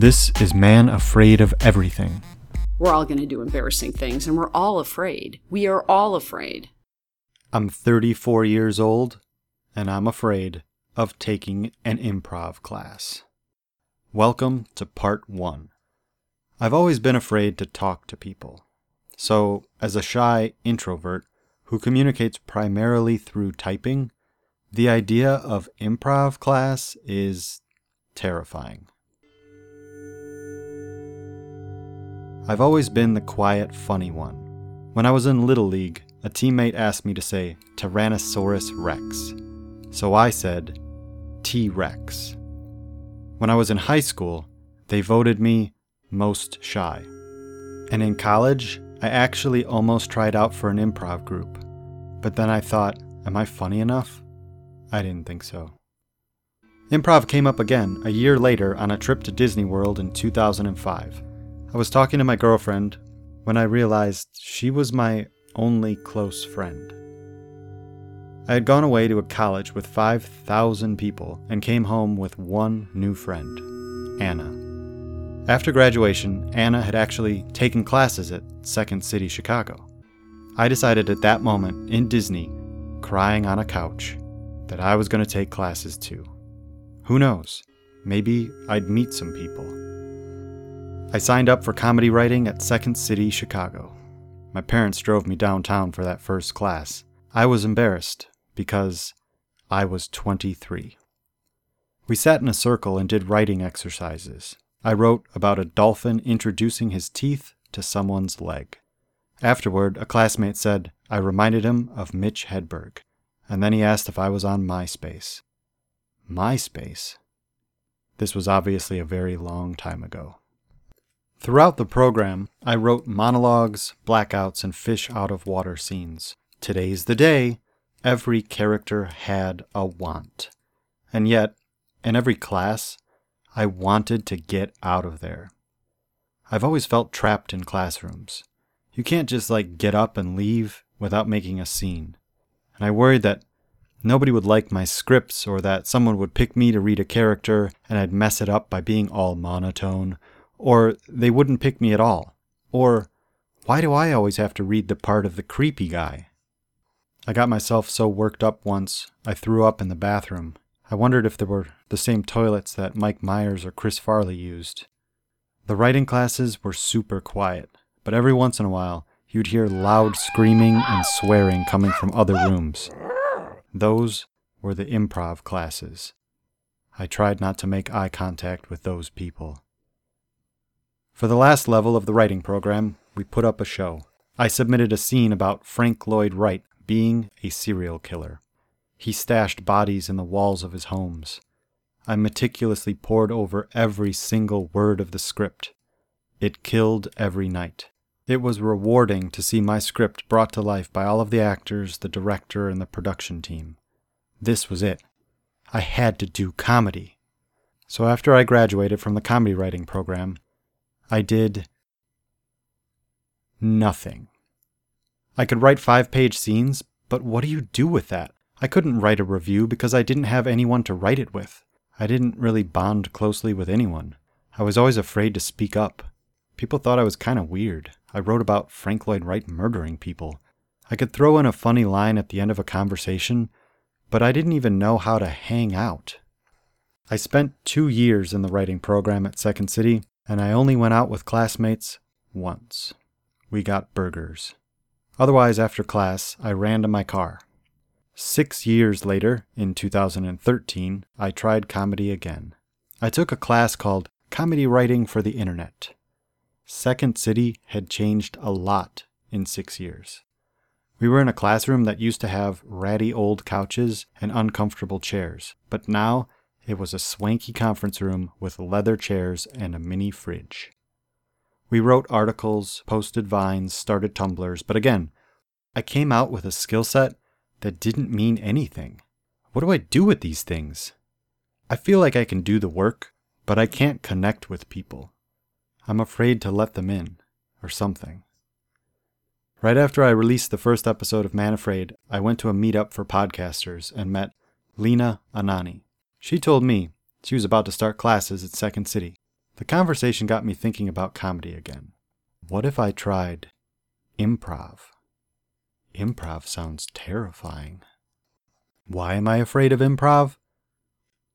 This is Man Afraid of Everything. We're all going to do embarrassing things, and we're all afraid. We are all afraid. I'm 34 years old, and I'm afraid of taking an improv class. Welcome to part one. I've always been afraid to talk to people. So, as a shy introvert who communicates primarily through typing, the idea of improv class is terrifying. I've always been the quiet, funny one. When I was in Little League, a teammate asked me to say Tyrannosaurus Rex. So I said T Rex. When I was in high school, they voted me most shy. And in college, I actually almost tried out for an improv group. But then I thought, am I funny enough? I didn't think so. Improv came up again a year later on a trip to Disney World in 2005. I was talking to my girlfriend when I realized she was my only close friend. I had gone away to a college with 5,000 people and came home with one new friend, Anna. After graduation, Anna had actually taken classes at Second City, Chicago. I decided at that moment in Disney, crying on a couch, that I was going to take classes too. Who knows? Maybe I'd meet some people. I signed up for comedy writing at Second City, Chicago. My parents drove me downtown for that first class. I was embarrassed because I was 23. We sat in a circle and did writing exercises. I wrote about a dolphin introducing his teeth to someone's leg. Afterward, a classmate said I reminded him of Mitch Hedberg, and then he asked if I was on MySpace. MySpace? This was obviously a very long time ago. Throughout the program, I wrote monologues, blackouts, and fish out of water scenes. Today's the day. Every character had a want. And yet, in every class, I wanted to get out of there. I've always felt trapped in classrooms. You can't just like get up and leave without making a scene. And I worried that nobody would like my scripts or that someone would pick me to read a character and I'd mess it up by being all monotone or they wouldn't pick me at all. Or, why do I always have to read the part of the creepy guy? I got myself so worked up once, I threw up in the bathroom. I wondered if there were the same toilets that Mike Myers or Chris Farley used. The writing classes were super quiet, but every once in a while, you'd hear loud screaming and swearing coming from other rooms. Those were the improv classes. I tried not to make eye contact with those people. For the last level of the writing program, we put up a show. I submitted a scene about Frank Lloyd Wright being a serial killer. He stashed bodies in the walls of his homes. I meticulously pored over every single word of the script. It killed every night. It was rewarding to see my script brought to life by all of the actors, the director, and the production team. This was it. I had to do comedy. So after I graduated from the comedy writing program, I did nothing. I could write five page scenes, but what do you do with that? I couldn't write a revue because I didn't have anyone to write it with. I didn't really bond closely with anyone. I was always afraid to speak up. People thought I was kind of weird. I wrote about Frank Lloyd Wright murdering people. I could throw in a funny line at the end of a conversation, but I didn't even know how to hang out. I spent two years in the writing program at Second City, and I only went out with classmates once. We got burgers. Otherwise, after class, I ran to my car. Six years later, in 2013, I tried comedy again. I took a class called Comedy Writing for the Internet. Second City had changed a lot in six years. We were in a classroom that used to have ratty old couches and uncomfortable chairs, but now it was a swanky conference room with leather chairs and a mini fridge. We wrote articles, posted vines, started Tumblrs, but again, I came out with a skill set that didn't mean anything. What do I do with these things? I feel like I can do the work, but I can't connect with people. I'm afraid to let them in, or something. Right after I released the first episode of Man Afraid, I went to a meetup for podcasters and met Lena Anani. She told me she was about to start classes at Second City. The conversation got me thinking about comedy again. What if I tried improv? Improv sounds terrifying. Why am I afraid of improv?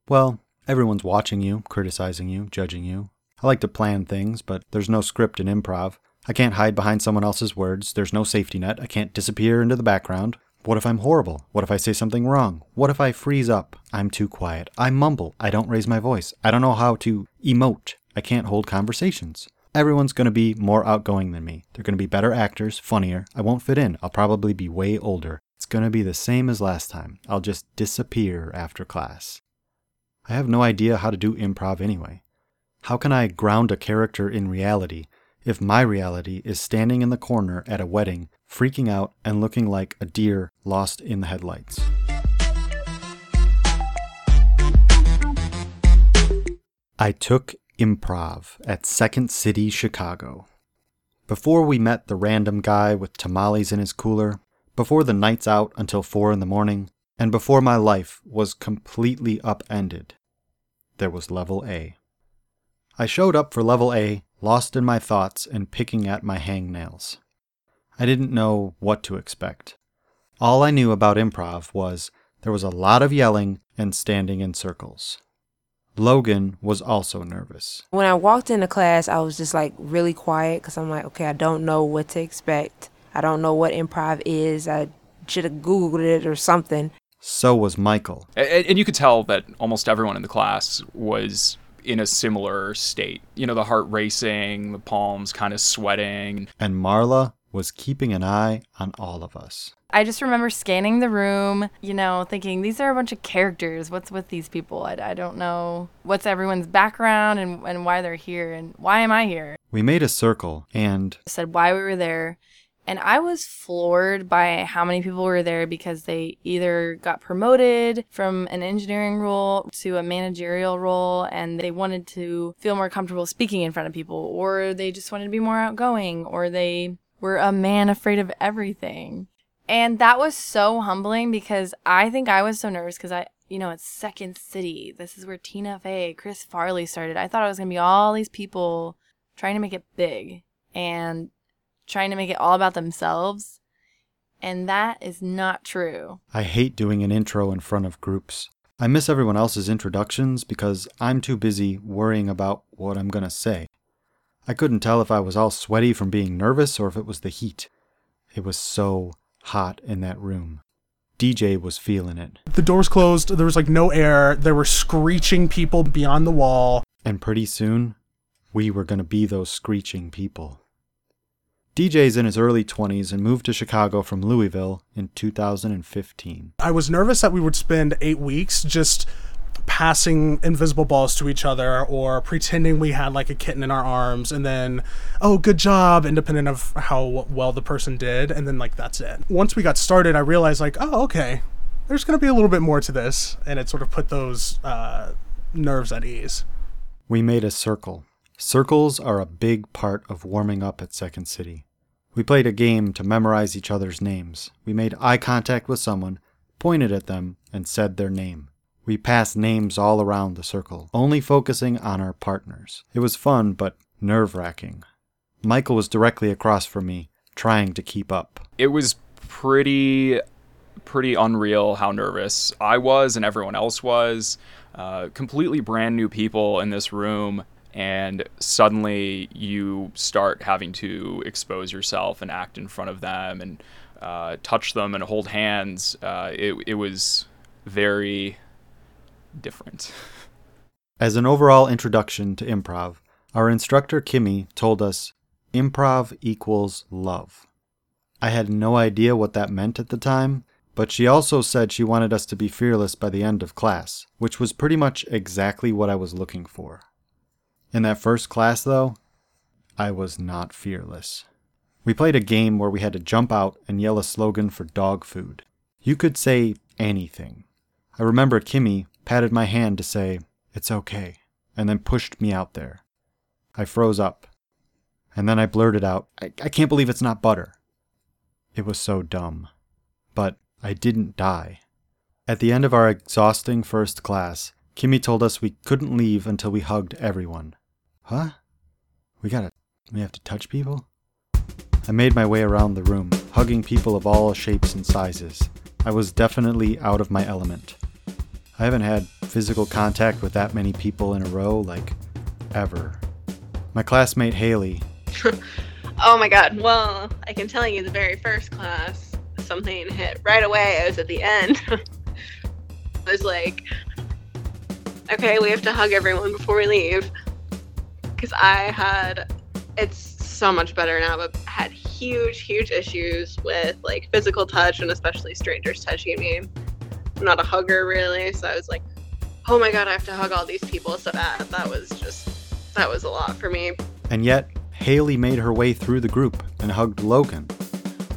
Well, everyone's watching you, criticizing you, judging you. I like to plan things, but there's no script in improv. I can't hide behind someone else's words. There's no safety net. I can't disappear into the background. What if I'm horrible? What if I say something wrong? What if I freeze up? I'm too quiet. I mumble. I don't raise my voice. I don't know how to emote. I can't hold conversations. Everyone's going to be more outgoing than me. They're going to be better actors, funnier. I won't fit in. I'll probably be way older. It's going to be the same as last time. I'll just disappear after class. I have no idea how to do improv anyway. How can I ground a character in reality if my reality is standing in the corner at a wedding, freaking out and looking like a deer lost in the headlights? I took improv at Second City, Chicago. Before we met the random guy with tamales in his cooler, before the nights out until four in the morning, and before my life was completely upended, there was level A. I showed up for level A lost in my thoughts and picking at my hangnails. I didn't know what to expect. All I knew about improv was there was a lot of yelling and standing in circles. Logan was also nervous. When I walked into class, I was just like really quiet because I'm like, okay, I don't know what to expect. I don't know what improv is. I should have Googled it or something. So was Michael. And, and you could tell that almost everyone in the class was in a similar state. You know, the heart racing, the palms kind of sweating. And Marla was keeping an eye on all of us. I just remember scanning the room, you know, thinking these are a bunch of characters. What's with these people? I, I don't know what's everyone's background and, and why they're here and why am I here? We made a circle and said why we were there. And I was floored by how many people were there because they either got promoted from an engineering role to a managerial role and they wanted to feel more comfortable speaking in front of people, or they just wanted to be more outgoing, or they were a man afraid of everything. And that was so humbling because I think I was so nervous because I, you know, it's Second City. This is where Tina Fey, Chris Farley started. I thought it was going to be all these people trying to make it big. And trying to make it all about themselves. And that is not true. I hate doing an intro in front of groups. I miss everyone else's introductions because I'm too busy worrying about what I'm going to say. I couldn't tell if I was all sweaty from being nervous or if it was the heat. It was so hot in that room. DJ was feeling it. The doors closed, there was like no air, there were screeching people beyond the wall. And pretty soon, we were going to be those screeching people. DJ's in his early 20s and moved to Chicago from Louisville in 2015. I was nervous that we would spend eight weeks just passing invisible balls to each other or pretending we had like a kitten in our arms and then oh good job independent of how well the person did and then like that's it once we got started i realized like oh okay there's going to be a little bit more to this and it sort of put those uh, nerves at ease we made a circle Circles are a big part of warming up at Second City. We played a game to memorize each other's names. We made eye contact with someone, pointed at them, and said their name. We passed names all around the circle, only focusing on our partners. It was fun, but nerve wracking. Michael was directly across from me, trying to keep up. It was pretty, pretty unreal how nervous I was and everyone else was. Uh, completely brand new people in this room and suddenly you start having to expose yourself and act in front of them and uh, touch them and hold hands. Uh, it, it was very different. As an overall introduction to improv, our instructor Kimmy told us improv equals love. I had no idea what that meant at the time, but she also said she wanted us to be fearless by the end of class, which was pretty much exactly what I was looking for. In that first class, though, I was not fearless. We played a game where we had to jump out and yell a slogan for dog food. You could say anything. I remember Kimmy patted my hand to say, It's okay, and then pushed me out there. I froze up. And then I blurted out, I, I can't believe it's not butter. It was so dumb. But I didn't die. At the end of our exhausting first class, Kimmy told us we couldn't leave until we hugged everyone. Huh? We gotta. We have to touch people? I made my way around the room, hugging people of all shapes and sizes. I was definitely out of my element. I haven't had physical contact with that many people in a row, like, ever. My classmate Haley, Oh my god. Well, I can tell you the very first class, something hit right away. I was at the end. I was like, okay, we have to hug everyone before we leave. Because I had, it's so much better now, but had huge, huge issues with like physical touch and especially strangers touching me. I'm not a hugger really, so I was like, oh my god, I have to hug all these people. So that, that was just, that was a lot for me. and yet Haley made her way through the group and hugged Logan.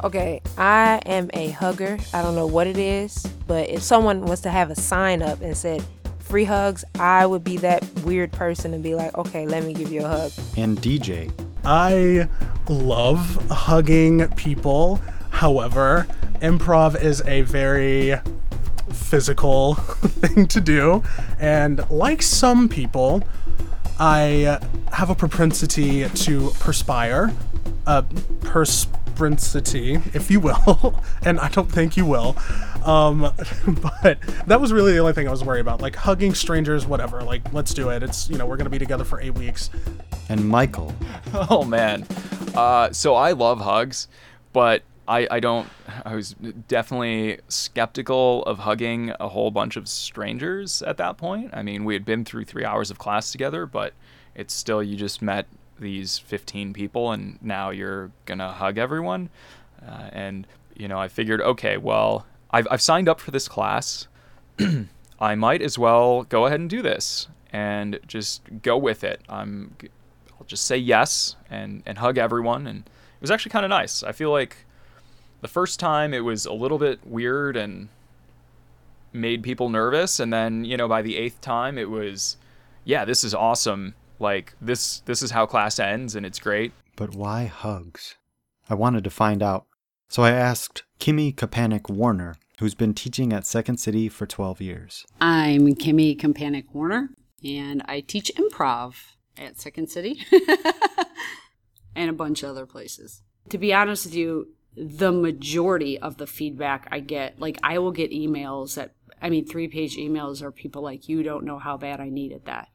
Okay, I am a hugger. I don't know what it is, but if someone was to have a sign up and said free hugs, I would be that weird person and be like, okay, let me give you a hug. And DJ, I love hugging people. However, improv is a very physical thing to do. And like some people, I have a propensity to perspire, a perspirity, if you will, and I don't think you will. Um, but that was really the only thing I was worried about. Like hugging strangers, whatever. Like, let's do it. It's, you know, we're going to be together for eight weeks. and Michael. Oh man. Uh, so I love hugs, but I, I don't. I was definitely skeptical of hugging a whole bunch of strangers at that point. I mean, we had been through three hours of class together, but it's still you just met these 15 people and now you're gonna hug everyone. Uh, and you know, I figured, okay, well, I've I've signed up for this class. I might as well go ahead and do this and just go with it. I'm I'll just say yes and and hug everyone and it was actually kind of nice. I feel like the first time it was a little bit weird and made people nervous and then, you know, by the eighth time it was yeah, this is awesome. Like this this is how class ends and it's great. But why hugs? I wanted to find out. So I asked Kimmy Kapanik Warner, who's been teaching at Second City for 12 years. I'm Kimmy Kampanik Warner, and I teach improv at Second City and a bunch of other places. To be honest with you, the majority of the feedback I get, like I will get emails that, I mean, three page emails are people like, you don't know how bad I needed that.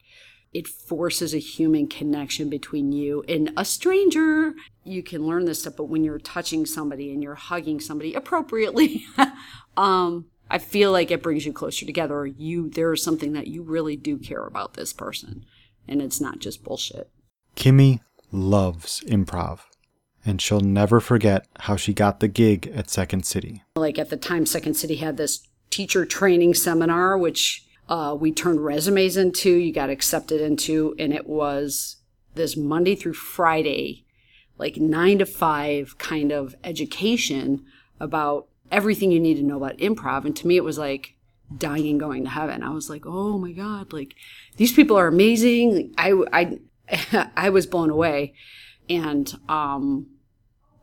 It forces a human connection between you and a stranger. You can learn this stuff, but when you're touching somebody and you're hugging somebody appropriately, um, I feel like it brings you closer together. You, there is something that you really do care about this person, and it's not just bullshit. Kimmy loves improv, and she'll never forget how she got the gig at Second City. Like at the time, Second City had this teacher training seminar, which uh, we turned resumes into, you got accepted into, and it was this Monday through Friday, like nine to five kind of education about everything you need to know about improv. And to me, it was like dying going to heaven. I was like, oh my God, like these people are amazing. I, I, I was blown away. And, um,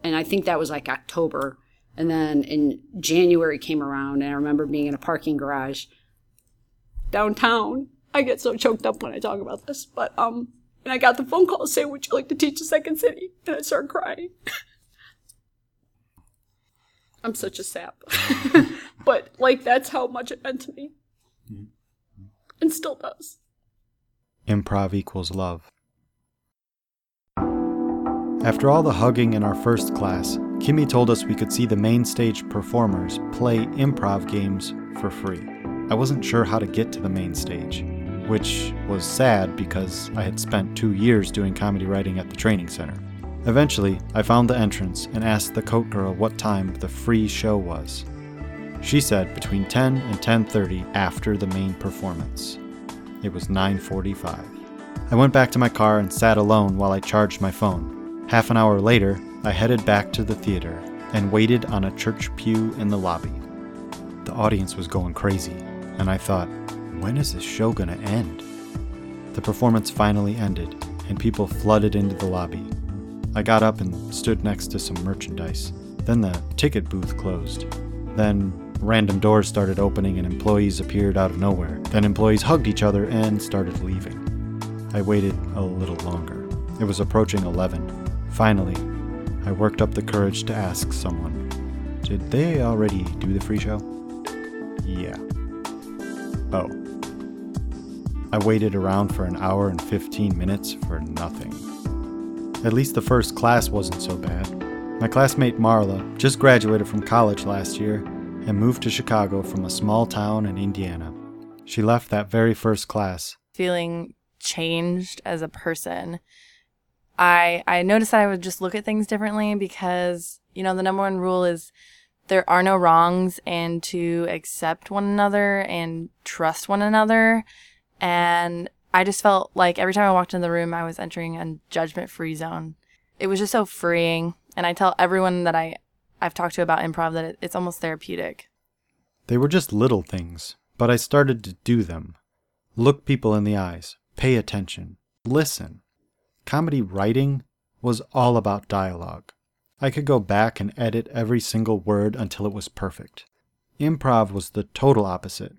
and I think that was like October. And then in January came around, and I remember being in a parking garage downtown. I get so choked up when I talk about this, but um, and I got the phone call saying, "Would you like to teach a second city?" And I started crying. I'm such a sap, but like that's how much it meant to me, and still does. Improv equals love. After all the hugging in our first class, Kimmy told us we could see the main stage performers play improv games for free. I wasn't sure how to get to the main stage, which was sad because I had spent two years doing comedy writing at the training center. Eventually, I found the entrance and asked the coat girl what time the free show was. She said between 10 and 10:30 after the main performance. It was 9:45. I went back to my car and sat alone while I charged my phone. Half an hour later, I headed back to the theater and waited on a church pew in the lobby. The audience was going crazy, and I thought, when is this show gonna end? The performance finally ended, and people flooded into the lobby. I got up and stood next to some merchandise. Then the ticket booth closed. Then random doors started opening and employees appeared out of nowhere. Then employees hugged each other and started leaving. I waited a little longer. It was approaching 11. Finally, I worked up the courage to ask someone Did they already do the free show? Yeah. Oh. I waited around for an hour and 15 minutes for nothing. At least the first class wasn't so bad. My classmate Marla just graduated from college last year and moved to Chicago from a small town in Indiana. She left that very first class. Feeling changed as a person. I I noticed that I would just look at things differently because, you know, the number one rule is there are no wrongs and to accept one another and trust one another. And I just felt like every time I walked in the room, I was entering a judgment free zone. It was just so freeing. And I tell everyone that I, I've talked to about improv that it, it's almost therapeutic. They were just little things, but I started to do them. Look people in the eyes, pay attention, listen. Comedy writing was all about dialogue. I could go back and edit every single word until it was perfect. Improv was the total opposite.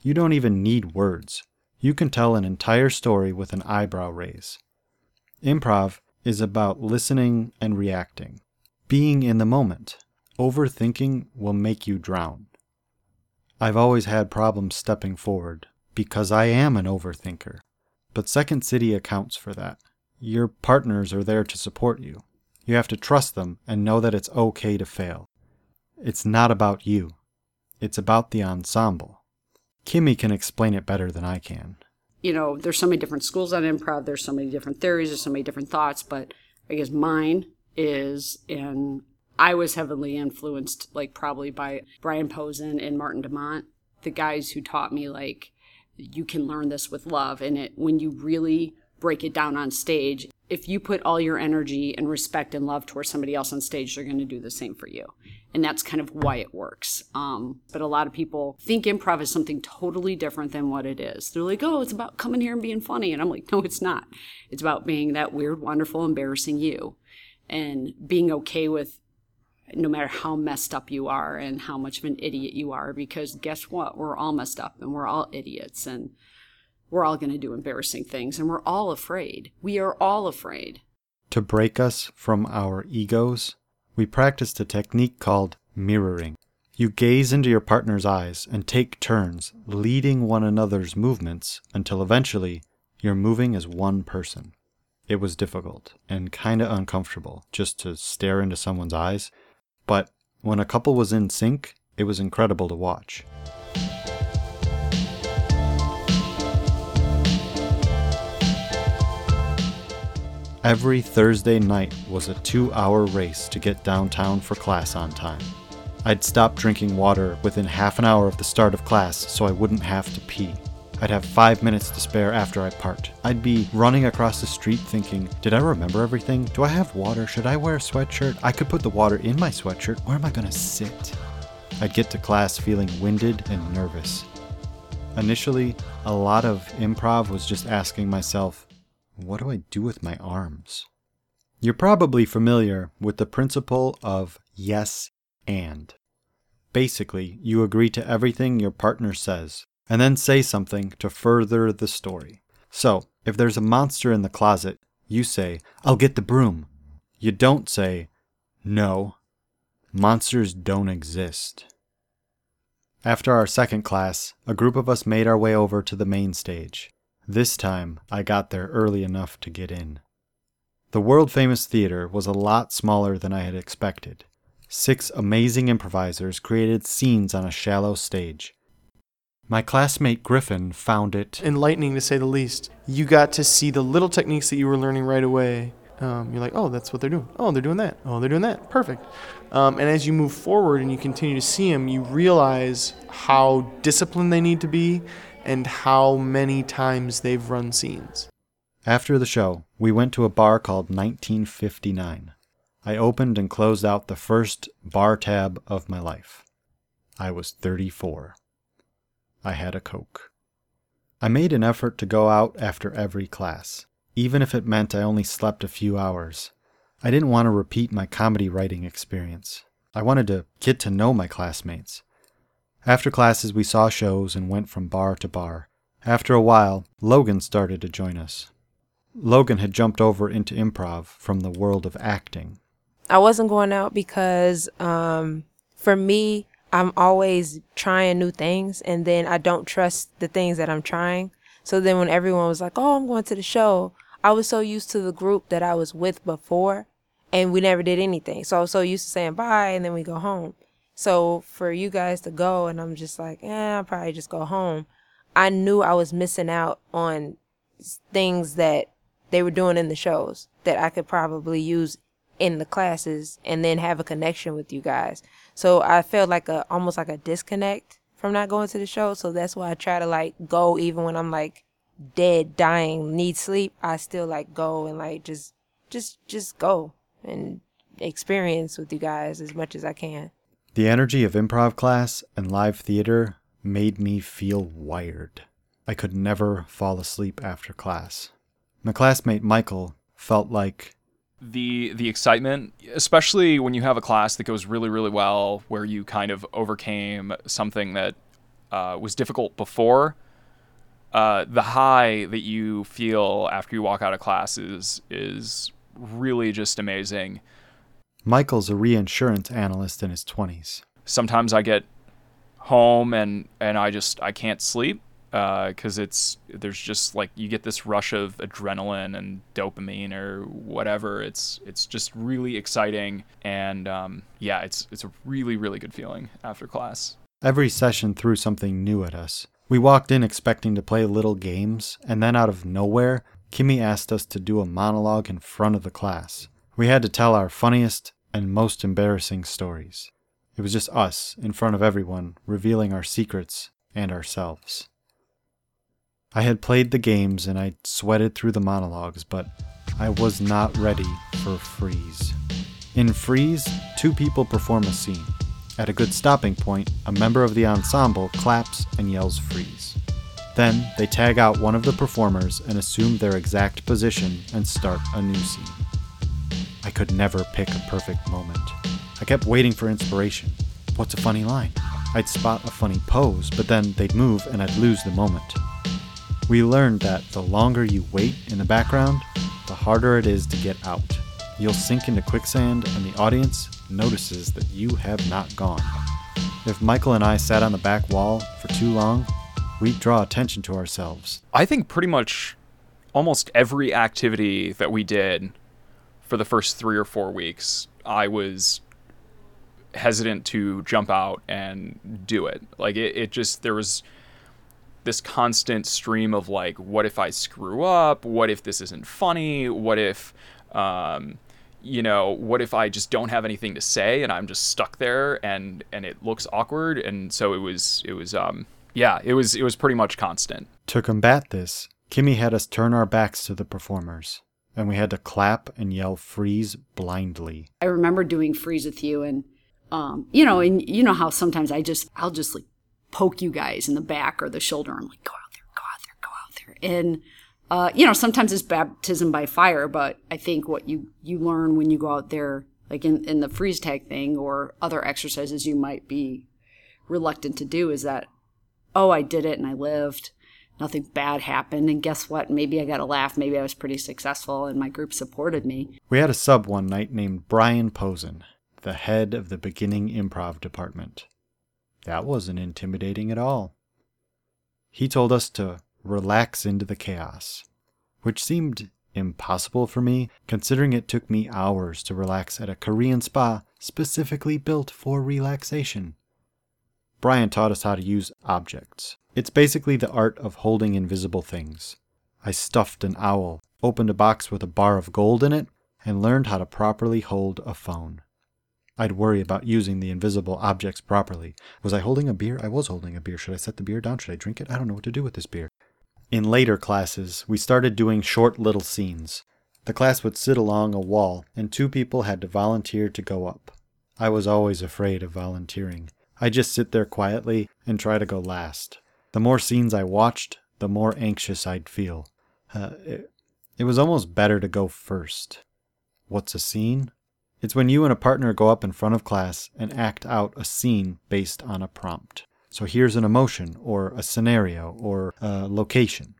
You don't even need words. You can tell an entire story with an eyebrow raise. Improv is about listening and reacting, being in the moment. Overthinking will make you drown. I've always had problems stepping forward because I am an overthinker. But Second City accounts for that. Your partners are there to support you. You have to trust them and know that it's okay to fail. It's not about you, it's about the ensemble. Kimmy can explain it better than I can. You know, there's so many different schools on improv, there's so many different theories, there's so many different thoughts, but I guess mine is in I was heavily influenced, like probably by Brian Posen and Martin de Maat, the guys who taught me like you can learn this with love, and it when you really break it down on stage, if you put all your energy and respect and love towards somebody else on stage, they're going to do the same for you. And that's kind of why it works. Um, but a lot of people think improv is something totally different than what it is. They're like, oh, it's about coming here and being funny. And I'm like, no, it's not. It's about being that weird, wonderful, embarrassing you and being okay with no matter how messed up you are and how much of an idiot you are. Because guess what? We're all messed up and we're all idiots. And we're all going to do embarrassing things and we're all afraid. We are all afraid. To break us from our egos, we practiced a technique called mirroring. You gaze into your partner's eyes and take turns leading one another's movements until eventually you're moving as one person. It was difficult and kind of uncomfortable just to stare into someone's eyes, but when a couple was in sync, it was incredible to watch. Every Thursday night was a two hour race to get downtown for class on time. I'd stop drinking water within half an hour of the start of class so I wouldn't have to pee. I'd have five minutes to spare after I parked. I'd be running across the street thinking, Did I remember everything? Do I have water? Should I wear a sweatshirt? I could put the water in my sweatshirt. Where am I going to sit? I'd get to class feeling winded and nervous. Initially, a lot of improv was just asking myself, what do I do with my arms? You're probably familiar with the principle of yes and. Basically, you agree to everything your partner says, and then say something to further the story. So, if there's a monster in the closet, you say, I'll get the broom. You don't say, No, monsters don't exist. After our second class, a group of us made our way over to the main stage. This time, I got there early enough to get in. The world famous theater was a lot smaller than I had expected. Six amazing improvisers created scenes on a shallow stage. My classmate Griffin found it enlightening to say the least. You got to see the little techniques that you were learning right away. Um, you're like, oh, that's what they're doing. Oh, they're doing that. Oh, they're doing that. Perfect. Um, and as you move forward and you continue to see them, you realize how disciplined they need to be and how many times they've run scenes. After the show, we went to a bar called 1959. I opened and closed out the first bar tab of my life. I was 34. I had a Coke. I made an effort to go out after every class, even if it meant I only slept a few hours. I didn't want to repeat my comedy writing experience. I wanted to get to know my classmates. After classes, we saw shows and went from bar to bar. After a while, Logan started to join us. Logan had jumped over into improv from the world of acting. I wasn't going out because um, for me, I'm always trying new things and then I don't trust the things that I'm trying. So then when everyone was like, oh, I'm going to the show, I was so used to the group that I was with before and we never did anything. So I was so used to saying bye and then we go home. So for you guys to go and I'm just like, eh, I'll probably just go home. I knew I was missing out on things that they were doing in the shows that I could probably use in the classes and then have a connection with you guys. So I felt like a almost like a disconnect from not going to the show. So that's why I try to like go even when I'm like dead, dying, need sleep. I still like go and like just just just go and experience with you guys as much as I can. The energy of improv class and live theater made me feel wired. I could never fall asleep after class. My classmate Michael felt like the the excitement, especially when you have a class that goes really really well, where you kind of overcame something that uh, was difficult before. Uh, the high that you feel after you walk out of class is is really just amazing. Michael's a reinsurance analyst in his twenties. Sometimes I get home and and I just I can't sleep because uh, it's there's just like you get this rush of adrenaline and dopamine or whatever. It's it's just really exciting and um, yeah, it's it's a really really good feeling after class. Every session threw something new at us. We walked in expecting to play little games, and then out of nowhere, Kimmy asked us to do a monologue in front of the class. We had to tell our funniest and most embarrassing stories. It was just us in front of everyone, revealing our secrets and ourselves. I had played the games and I sweated through the monologues, but I was not ready for Freeze. In Freeze, two people perform a scene. At a good stopping point, a member of the ensemble claps and yells Freeze. Then they tag out one of the performers and assume their exact position and start a new scene. I could never pick a perfect moment. I kept waiting for inspiration. What's a funny line? I'd spot a funny pose, but then they'd move and I'd lose the moment. We learned that the longer you wait in the background, the harder it is to get out. You'll sink into quicksand, and the audience notices that you have not gone. If Michael and I sat on the back wall for too long, we'd draw attention to ourselves. I think pretty much almost every activity that we did for the first three or four weeks, I was hesitant to jump out and do it. Like it, it just there was this constant stream of like, what if I screw up? What if this isn't funny? What if, um, you know, what if I just don't have anything to say and I'm just stuck there and and it looks awkward? And so it was it was um yeah it was it was pretty much constant. To combat this, Kimmy had us turn our backs to the performers and we had to clap and yell freeze blindly. I remember doing freeze with you and um, you know, and you know how sometimes I just I'll just like poke you guys in the back or the shoulder. I'm like, go out there, go out there, go out there. And, uh, you know, sometimes it's baptism by fire, but I think what you, you learn when you go out there, like in, in the freeze tag thing or other exercises you might be reluctant to do is that, oh, I did it and I lived. Nothing bad happened. And guess what? Maybe I got a laugh. Maybe I was pretty successful and my group supported me. We had a sub one night named Brian Posen, the head of the beginning improv department. That wasn't intimidating at all. He told us to relax into the chaos, which seemed impossible for me, considering it took me hours to relax at a Korean spa specifically built for relaxation. Brian taught us how to use objects. It's basically the art of holding invisible things. I stuffed an owl, opened a box with a bar of gold in it, and learned how to properly hold a phone. I'd worry about using the invisible objects properly. Was I holding a beer? I was holding a beer. Should I set the beer down? Should I drink it? I don't know what to do with this beer. In later classes, we started doing short little scenes. The class would sit along a wall, and two people had to volunteer to go up. I was always afraid of volunteering. I'd just sit there quietly and try to go last. The more scenes I watched, the more anxious I'd feel. Uh, it, it was almost better to go first. What's a scene? It's when you and a partner go up in front of class and act out a scene based on a prompt. So here's an emotion, or a scenario, or a location.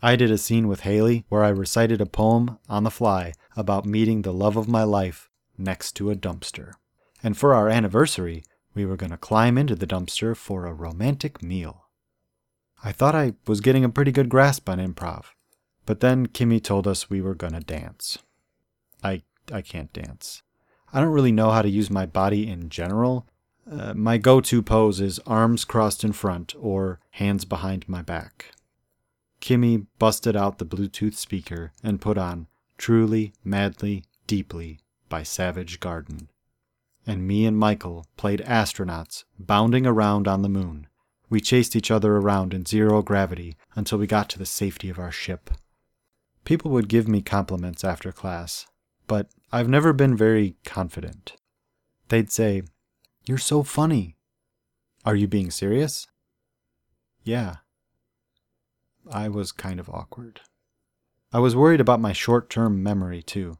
I did a scene with Haley where I recited a poem on the fly about meeting the love of my life next to a dumpster. And for our anniversary, we were going to climb into the dumpster for a romantic meal. I thought I was getting a pretty good grasp on improv, but then Kimmy told us we were going to dance. I, I can't dance. I don't really know how to use my body in general. Uh, my go to pose is arms crossed in front or hands behind my back. Kimmy busted out the Bluetooth speaker and put on Truly, Madly, Deeply by Savage Garden. And me and Michael played astronauts bounding around on the moon. We chased each other around in zero gravity until we got to the safety of our ship. People would give me compliments after class, but I've never been very confident. They'd say, You're so funny. Are you being serious? Yeah. I was kind of awkward. I was worried about my short term memory, too.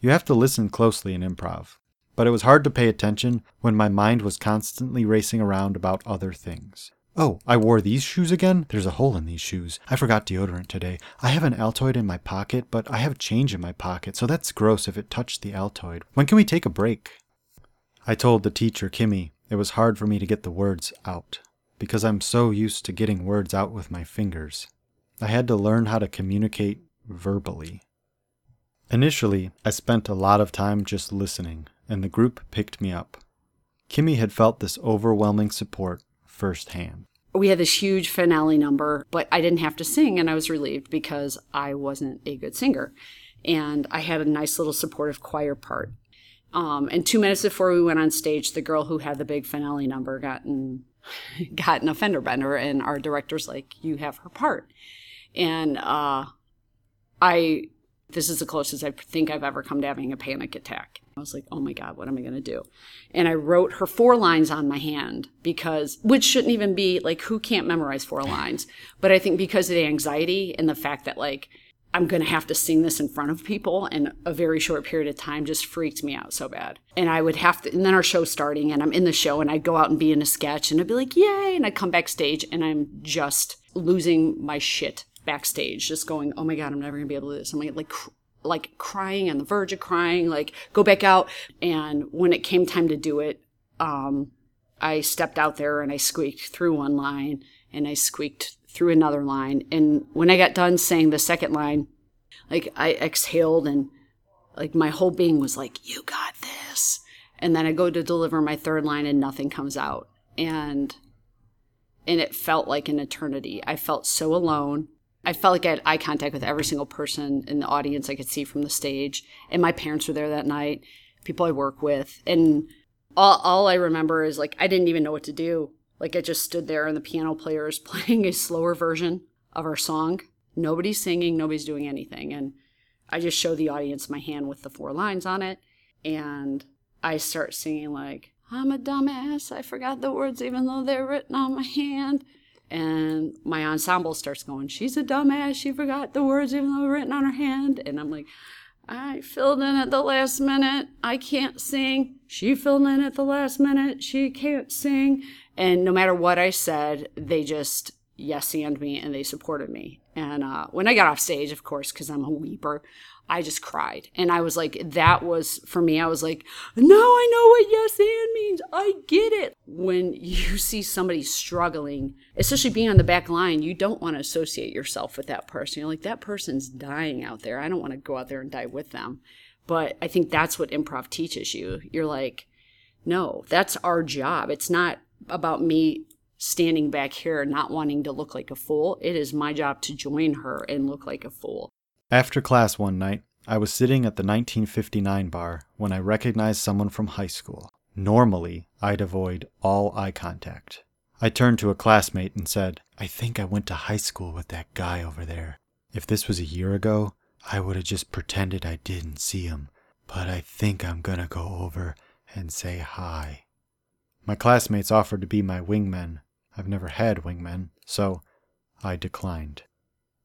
You have to listen closely in improv, but it was hard to pay attention when my mind was constantly racing around about other things. Oh, I wore these shoes again? There's a hole in these shoes. I forgot deodorant today. I have an Altoid in my pocket, but I have change in my pocket, so that's gross if it touched the Altoid. When can we take a break? I told the teacher, Kimmy, it was hard for me to get the words out, because I'm so used to getting words out with my fingers. I had to learn how to communicate verbally. Initially, I spent a lot of time just listening, and the group picked me up. Kimmy had felt this overwhelming support firsthand. We had this huge finale number, but I didn't have to sing, and I was relieved because I wasn't a good singer. And I had a nice little supportive choir part. Um, and two minutes before we went on stage, the girl who had the big finale number got in, got an offender bender, and our director's like, "You have her part." And uh, I, this is the closest I think I've ever come to having a panic attack. I was like, oh my God, what am I going to do? And I wrote her four lines on my hand because, which shouldn't even be like, who can't memorize four lines? But I think because of the anxiety and the fact that, like, I'm going to have to sing this in front of people in a very short period of time just freaked me out so bad. And I would have to, and then our show's starting and I'm in the show and I'd go out and be in a sketch and I'd be like, yay. And I'd come backstage and I'm just losing my shit backstage, just going, oh my God, I'm never to be able to do this. I'm like, like, like crying on the verge of crying, like go back out. And when it came time to do it, um, I stepped out there and I squeaked through one line and I squeaked through another line. And when I got done saying the second line, like I exhaled and like my whole being was like, you got this. And then I go to deliver my third line and nothing comes out. And and it felt like an eternity. I felt so alone. I felt like I had eye contact with every single person in the audience I could see from the stage. And my parents were there that night, people I work with. And all, all I remember is like, I didn't even know what to do. Like, I just stood there and the piano player is playing a slower version of our song. Nobody's singing, nobody's doing anything. And I just show the audience my hand with the four lines on it. And I start singing, like, I'm a dumbass. I forgot the words even though they're written on my hand and my ensemble starts going, She's a dumbass. She forgot the words even though written on her hand. And I'm like, I filled in at the last minute. I can't sing. She filled in at the last minute. She can't sing. And no matter what I said, they just yes and me and they supported me. And uh, when I got off stage, of course, because I'm a weeper, I just cried. And I was like, that was for me, I was like, now I know what yes and means. I get it. When you see somebody struggling, especially being on the back line, you don't want to associate yourself with that person. You're like, that person's dying out there. I don't want to go out there and die with them. But I think that's what improv teaches you. You're like, no, that's our job. It's not about me standing back here not wanting to look like a fool. It is my job to join her and look like a fool. After class one night, I was sitting at the 1959 bar when I recognized someone from high school. Normally, I'd avoid all eye contact. I turned to a classmate and said, I think I went to high school with that guy over there. If this was a year ago, I would have just pretended I didn't see him, but I think I'm gonna go over and say hi. My classmates offered to be my wingmen. I've never had wingmen, so I declined.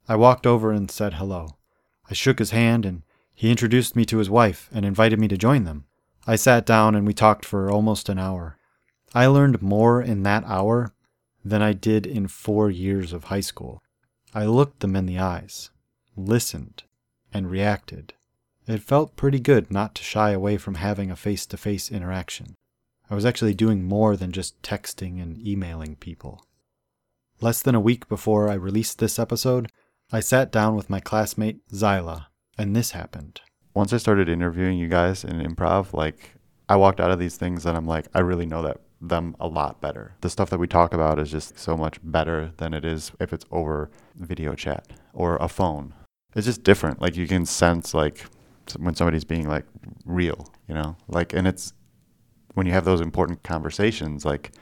I walked over and said hello. I shook his hand and he introduced me to his wife and invited me to join them. I sat down and we talked for almost an hour. I learned more in that hour than I did in four years of high school. I looked them in the eyes, listened, and reacted. It felt pretty good not to shy away from having a face to face interaction. I was actually doing more than just texting and emailing people. Less than a week before I released this episode, I sat down with my classmate Zyla, and this happened. Once I started interviewing you guys in improv, like I walked out of these things and I'm like, I really know that them a lot better. The stuff that we talk about is just so much better than it is if it's over video chat or a phone. It's just different. Like you can sense like when somebody's being like real, you know? Like and it's when you have those important conversations like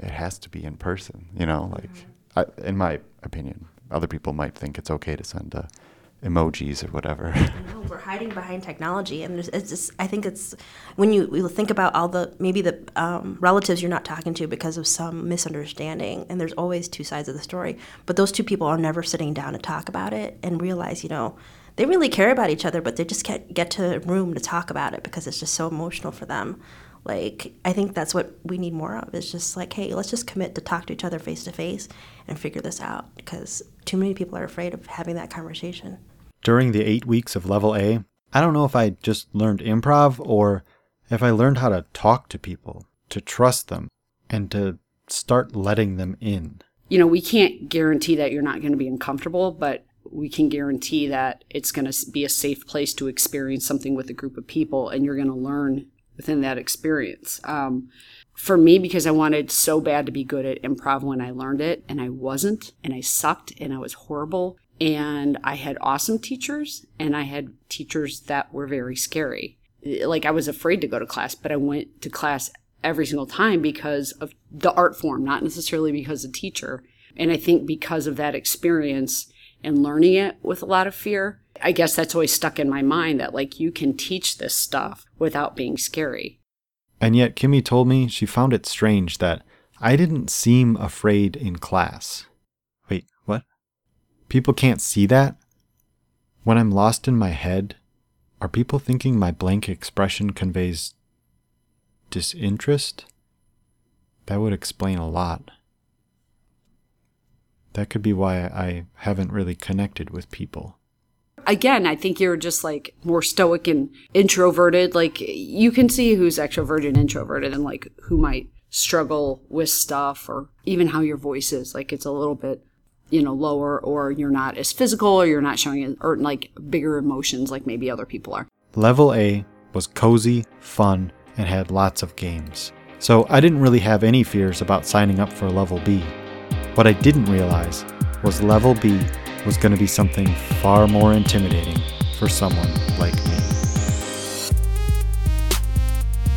it has to be in person, you know, like mm-hmm. I, in my opinion. Other people might think it's okay to send uh, emojis or whatever. No, we're hiding behind technology, and it's just. I think it's when you, you think about all the maybe the um, relatives you're not talking to because of some misunderstanding, and there's always two sides of the story. But those two people are never sitting down to talk about it and realize, you know, they really care about each other, but they just can't get to a room to talk about it because it's just so emotional for them. Like I think that's what we need more of. Is just like, hey, let's just commit to talk to each other face to face and figure this out because too many people are afraid of having that conversation. During the eight weeks of level A, I don't know if I just learned improv or if I learned how to talk to people, to trust them, and to start letting them in. You know, we can't guarantee that you're not going to be uncomfortable, but we can guarantee that it's going to be a safe place to experience something with a group of people and you're going to learn within that experience. Um, for me, because I wanted so bad to be good at improv when I learned it, and I wasn't, and I sucked, and I was horrible. And I had awesome teachers, and I had teachers that were very scary. Like, I was afraid to go to class, but I went to class every single time because of the art form, not necessarily because of the teacher. And I think because of that experience and learning it with a lot of fear, I guess that's always stuck in my mind that like you can teach this stuff without being scary. And yet, Kimmy told me she found it strange that I didn't seem afraid in class. Wait, what? People can't see that? When I'm lost in my head, are people thinking my blank expression conveys disinterest? That would explain a lot. That could be why I haven't really connected with people again, I think you're just like more stoic and introverted. Like you can see who's extroverted and introverted and like who might struggle with stuff or even how your voice is. Like it's a little bit, you know, lower or you're not as physical or you're not showing it or like bigger emotions like maybe other people are. Level A was cozy, fun, and had lots of games. So I didn't really have any fears about signing up for level B. What I didn't realize was level B was going to be something far more intimidating for someone like me.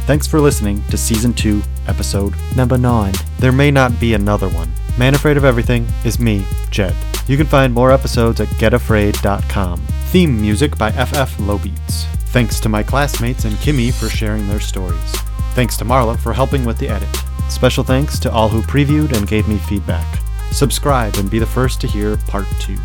Thanks for listening to Season 2, Episode Number 9. There may not be another one. Man Afraid of Everything is me, Jed. You can find more episodes at getafraid.com. Theme music by FF Lowbeats. Thanks to my classmates and Kimmy for sharing their stories. Thanks to Marla for helping with the edit. Special thanks to all who previewed and gave me feedback. Subscribe and be the first to hear part two.